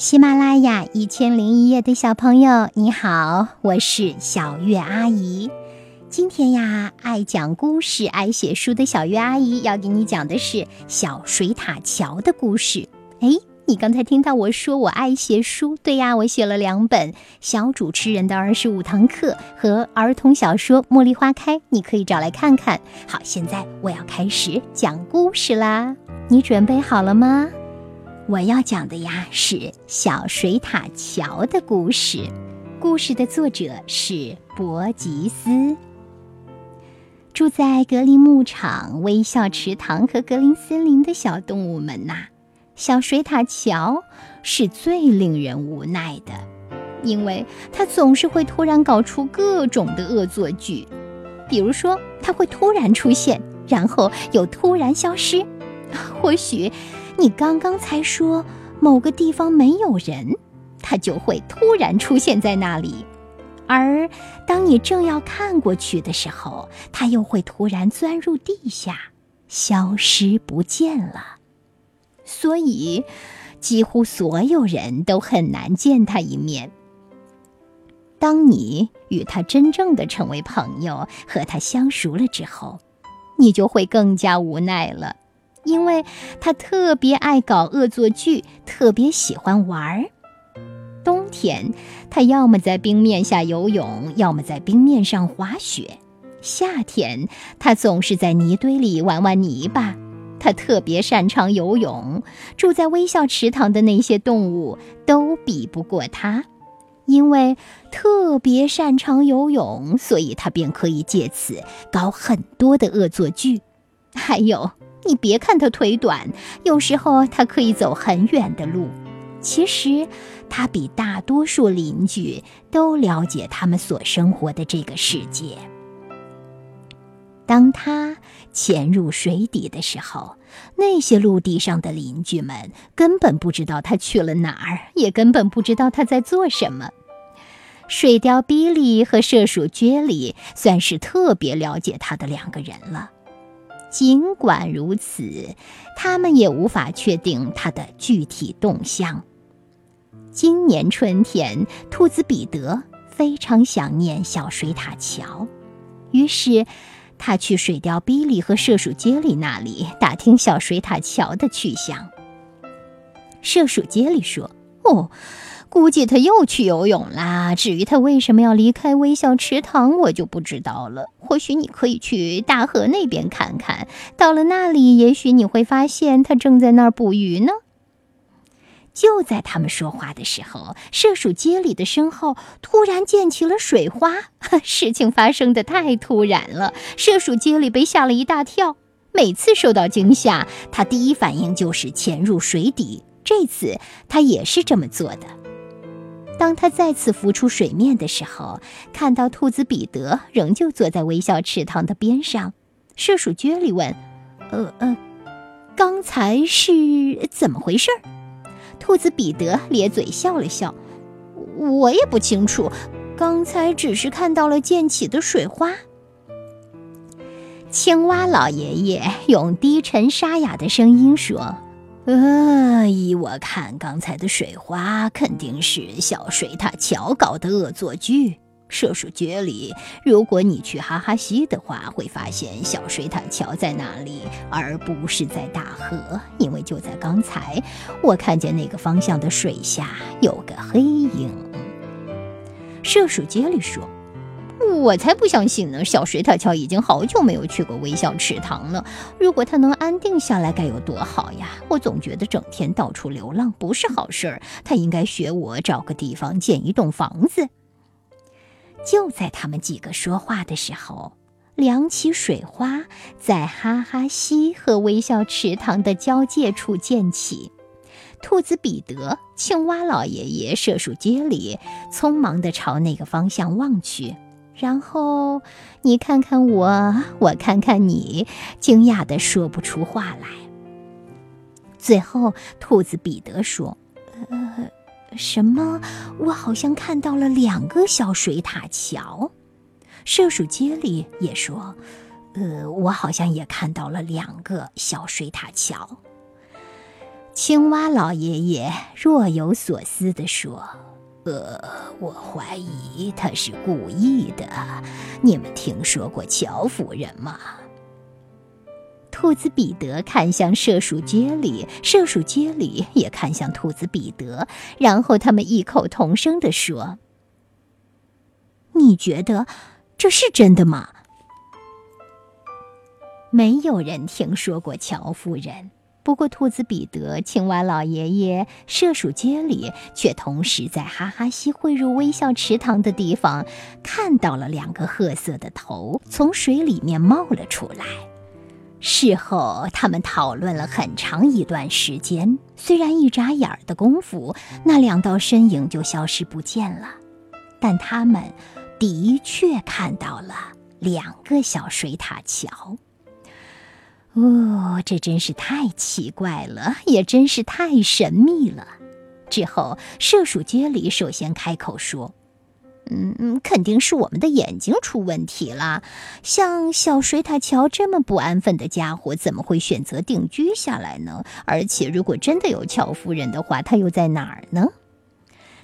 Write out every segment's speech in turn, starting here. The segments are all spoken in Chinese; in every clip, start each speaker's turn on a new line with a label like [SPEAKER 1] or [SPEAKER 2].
[SPEAKER 1] 喜马拉雅一千零一夜的小朋友，你好，我是小月阿姨。今天呀，爱讲故事、爱写书的小月阿姨要给你讲的是小水獭桥的故事。哎，你刚才听到我说我爱写书，对呀，我写了两本《小主持人的二十五堂课》和儿童小说《茉莉花开》，你可以找来看看。好，现在我要开始讲故事啦，你准备好了吗？我要讲的呀是小水獭桥的故事，故事的作者是伯吉斯。住在格林牧场、微笑池塘和格林森林的小动物们呐，小水獭桥是最令人无奈的，因为它总是会突然搞出各种的恶作剧，比如说它会突然出现，然后又突然消失，或许。你刚刚才说某个地方没有人，它就会突然出现在那里；而当你正要看过去的时候，它又会突然钻入地下，消失不见了。所以，几乎所有人都很难见他一面。当你与他真正的成为朋友，和他相熟了之后，你就会更加无奈了。因为他特别爱搞恶作剧，特别喜欢玩儿。冬天，他要么在冰面下游泳，要么在冰面上滑雪；夏天，他总是在泥堆里玩玩泥巴。他特别擅长游泳，住在微笑池塘的那些动物都比不过他。因为特别擅长游泳，所以他便可以借此搞很多的恶作剧。还有。你别看它腿短，有时候它可以走很远的路。其实，它比大多数邻居都了解他们所生活的这个世界。当它潜入水底的时候，那些陆地上的邻居们根本不知道它去了哪儿，也根本不知道它在做什么。水貂比利和麝鼠撅里算是特别了解它的两个人了。尽管如此，他们也无法确定它的具体动向。今年春天，兔子彼得非常想念小水獭桥，于是他去水貂比利和射鼠杰里那里打听小水獭桥的去向。射鼠杰里说：“哦。”估计他又去游泳啦。至于他为什么要离开微笑池塘，我就不知道了。或许你可以去大河那边看看。到了那里，也许你会发现他正在那儿捕鱼呢。就在他们说话的时候，射鼠街里的身后突然溅起了水花。事情发生的太突然了，射鼠街里被吓了一大跳。每次受到惊吓，他第一反应就是潜入水底。这次他也是这么做的。当他再次浮出水面的时候，看到兔子彼得仍旧坐在微笑池塘的边上。射鼠撅里问：“呃呃，刚才是怎么回事？”兔子彼得咧嘴笑了笑：“我也不清楚，刚才只是看到了溅起的水花。”青蛙老爷爷用低沉沙哑的声音说。呃，依我看，刚才的水花肯定是小水獭桥搞的恶作剧。射鼠绝里，如果你去哈哈西的话，会发现小水獭桥在那里，而不是在大河。因为就在刚才，我看见那个方向的水下有个黑影。射鼠杰里说。我才不相信呢！小水獭桥已经好久没有去过微笑池塘了。如果它能安定下来，该有多好呀！我总觉得整天到处流浪不是好事儿。它应该学我，找个地方建一栋房子。就在他们几个说话的时候，两起水花在哈哈溪和微笑池塘的交界处溅起。兔子彼得、青蛙老爷爷、射鼠杰里匆忙地朝那个方向望去。然后你看看我，我看看你，惊讶的说不出话来。最后，兔子彼得说：“呃，什么？我好像看到了两个小水獭桥。”射鼠杰里也说：“呃，我好像也看到了两个小水獭桥。”青蛙老爷爷若有所思地说：“呃，我怀疑他是故意的。你们听说过乔夫人吗？”兔子彼得看向射鼠杰里，射鼠杰里也看向兔子彼得，然后他们异口同声地说：“你觉得这是真的吗？”没有人听说过乔夫人。不过，兔子彼得、青蛙老爷爷、射鼠杰里却同时在哈哈西汇入微笑池塘的地方看到了两个褐色的头从水里面冒了出来。事后，他们讨论了很长一段时间。虽然一眨眼的功夫，那两道身影就消失不见了，但他们的确看到了两个小水獭桥。哦，这真是太奇怪了，也真是太神秘了。之后，射鼠杰里首先开口说：“嗯嗯，肯定是我们的眼睛出问题了。像小水獭桥这么不安分的家伙，怎么会选择定居下来呢？而且，如果真的有乔夫人的话，她又在哪儿呢？”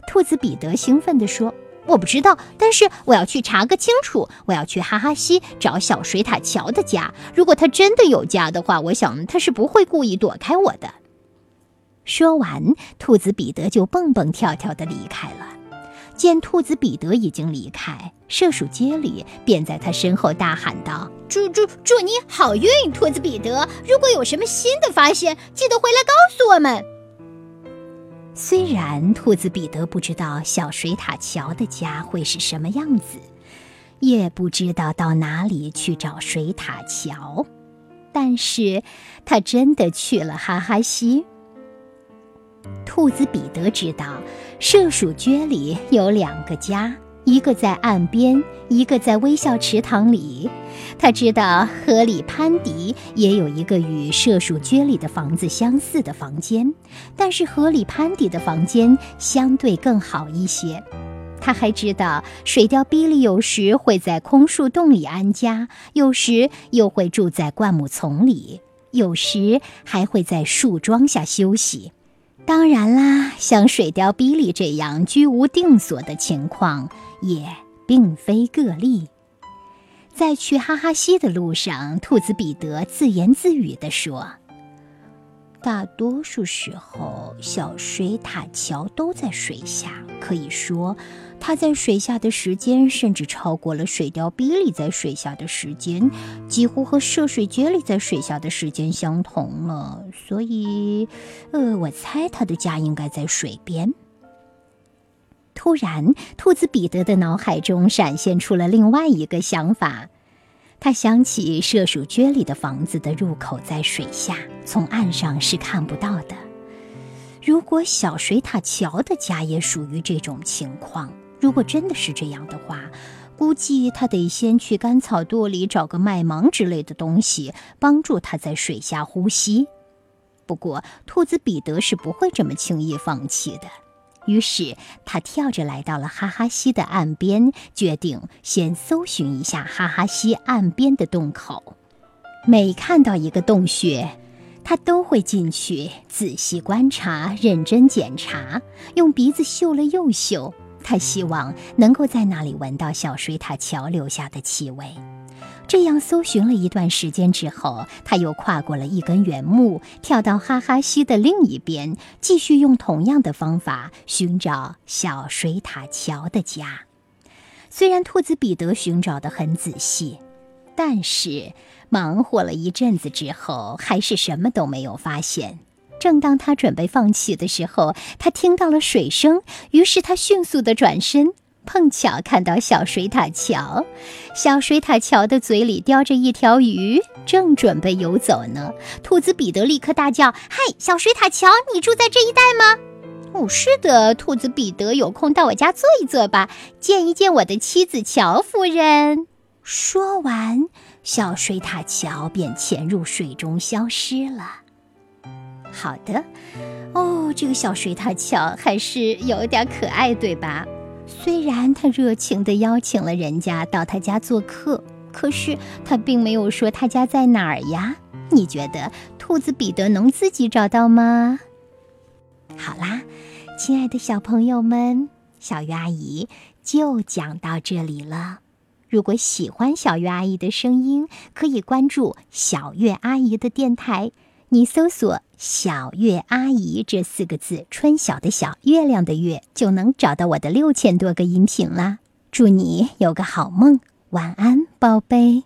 [SPEAKER 1] 兔子彼得兴奋地说。我不知道，但是我要去查个清楚。我要去哈哈西找小水獭乔的家。如果他真的有家的话，我想他是不会故意躲开我的。说完，兔子彼得就蹦蹦跳跳地离开了。见兔子彼得已经离开，射鼠杰里便在他身后大喊道：“祝祝祝你好运，兔子彼得！如果有什么新的发现，记得回来告诉我们。”虽然兔子彼得不知道小水塔桥的家会是什么样子，也不知道到哪里去找水塔桥，但是他真的去了哈哈西。兔子彼得知道，射鼠圈里有两个家。一个在岸边，一个在微笑池塘里。他知道河里潘迪也有一个与射鼠圈里的房子相似的房间，但是河里潘迪的房间相对更好一些。他还知道水貂比利有时会在空树洞里安家，有时又会住在灌木丛里，有时还会在树桩下休息。当然啦，像水貂比利这样居无定所的情况也并非个例。在去哈哈西的路上，兔子彼得自言自语地说。大多数时候，小水獭桥都在水下。可以说，它在水下的时间甚至超过了水貂比利在水下的时间，几乎和涉水杰里在水下的时间相同了。所以，呃，我猜它的家应该在水边。突然，兔子彼得的脑海中闪现出了另外一个想法。他想起射鼠圈里的房子的入口在水下，从岸上是看不到的。如果小水獭桥的家也属于这种情况，如果真的是这样的话，估计他得先去干草垛里找个麦芒之类的东西，帮助他在水下呼吸。不过，兔子彼得是不会这么轻易放弃的。于是他跳着来到了哈哈西的岸边，决定先搜寻一下哈哈西岸边的洞口。每看到一个洞穴，他都会进去仔细观察、认真检查，用鼻子嗅了又嗅。他希望能够在那里闻到小水獭桥留下的气味。这样搜寻了一段时间之后，他又跨过了一根原木，跳到哈哈溪的另一边，继续用同样的方法寻找小水獭桥的家。虽然兔子彼得寻找的很仔细，但是忙活了一阵子之后，还是什么都没有发现。正当他准备放弃的时候，他听到了水声，于是他迅速地转身。碰巧看到小水獭桥，小水獭桥的嘴里叼着一条鱼，正准备游走呢。兔子彼得立刻大叫：“嗨，小水獭桥，你住在这一带吗？”“哦，是的。”兔子彼得有空到我家坐一坐吧，见一见我的妻子乔夫人。说完，小水獭桥便潜入水中消失了。好的，哦，这个小水獭桥还是有点可爱，对吧？虽然他热情地邀请了人家到他家做客，可是他并没有说他家在哪儿呀？你觉得兔子彼得能自己找到吗？好啦，亲爱的小朋友们，小月阿姨就讲到这里了。如果喜欢小月阿姨的声音，可以关注小月阿姨的电台。你搜索“小月阿姨”这四个字，春晓的小，月亮的月，就能找到我的六千多个音频啦。祝你有个好梦，晚安，宝贝。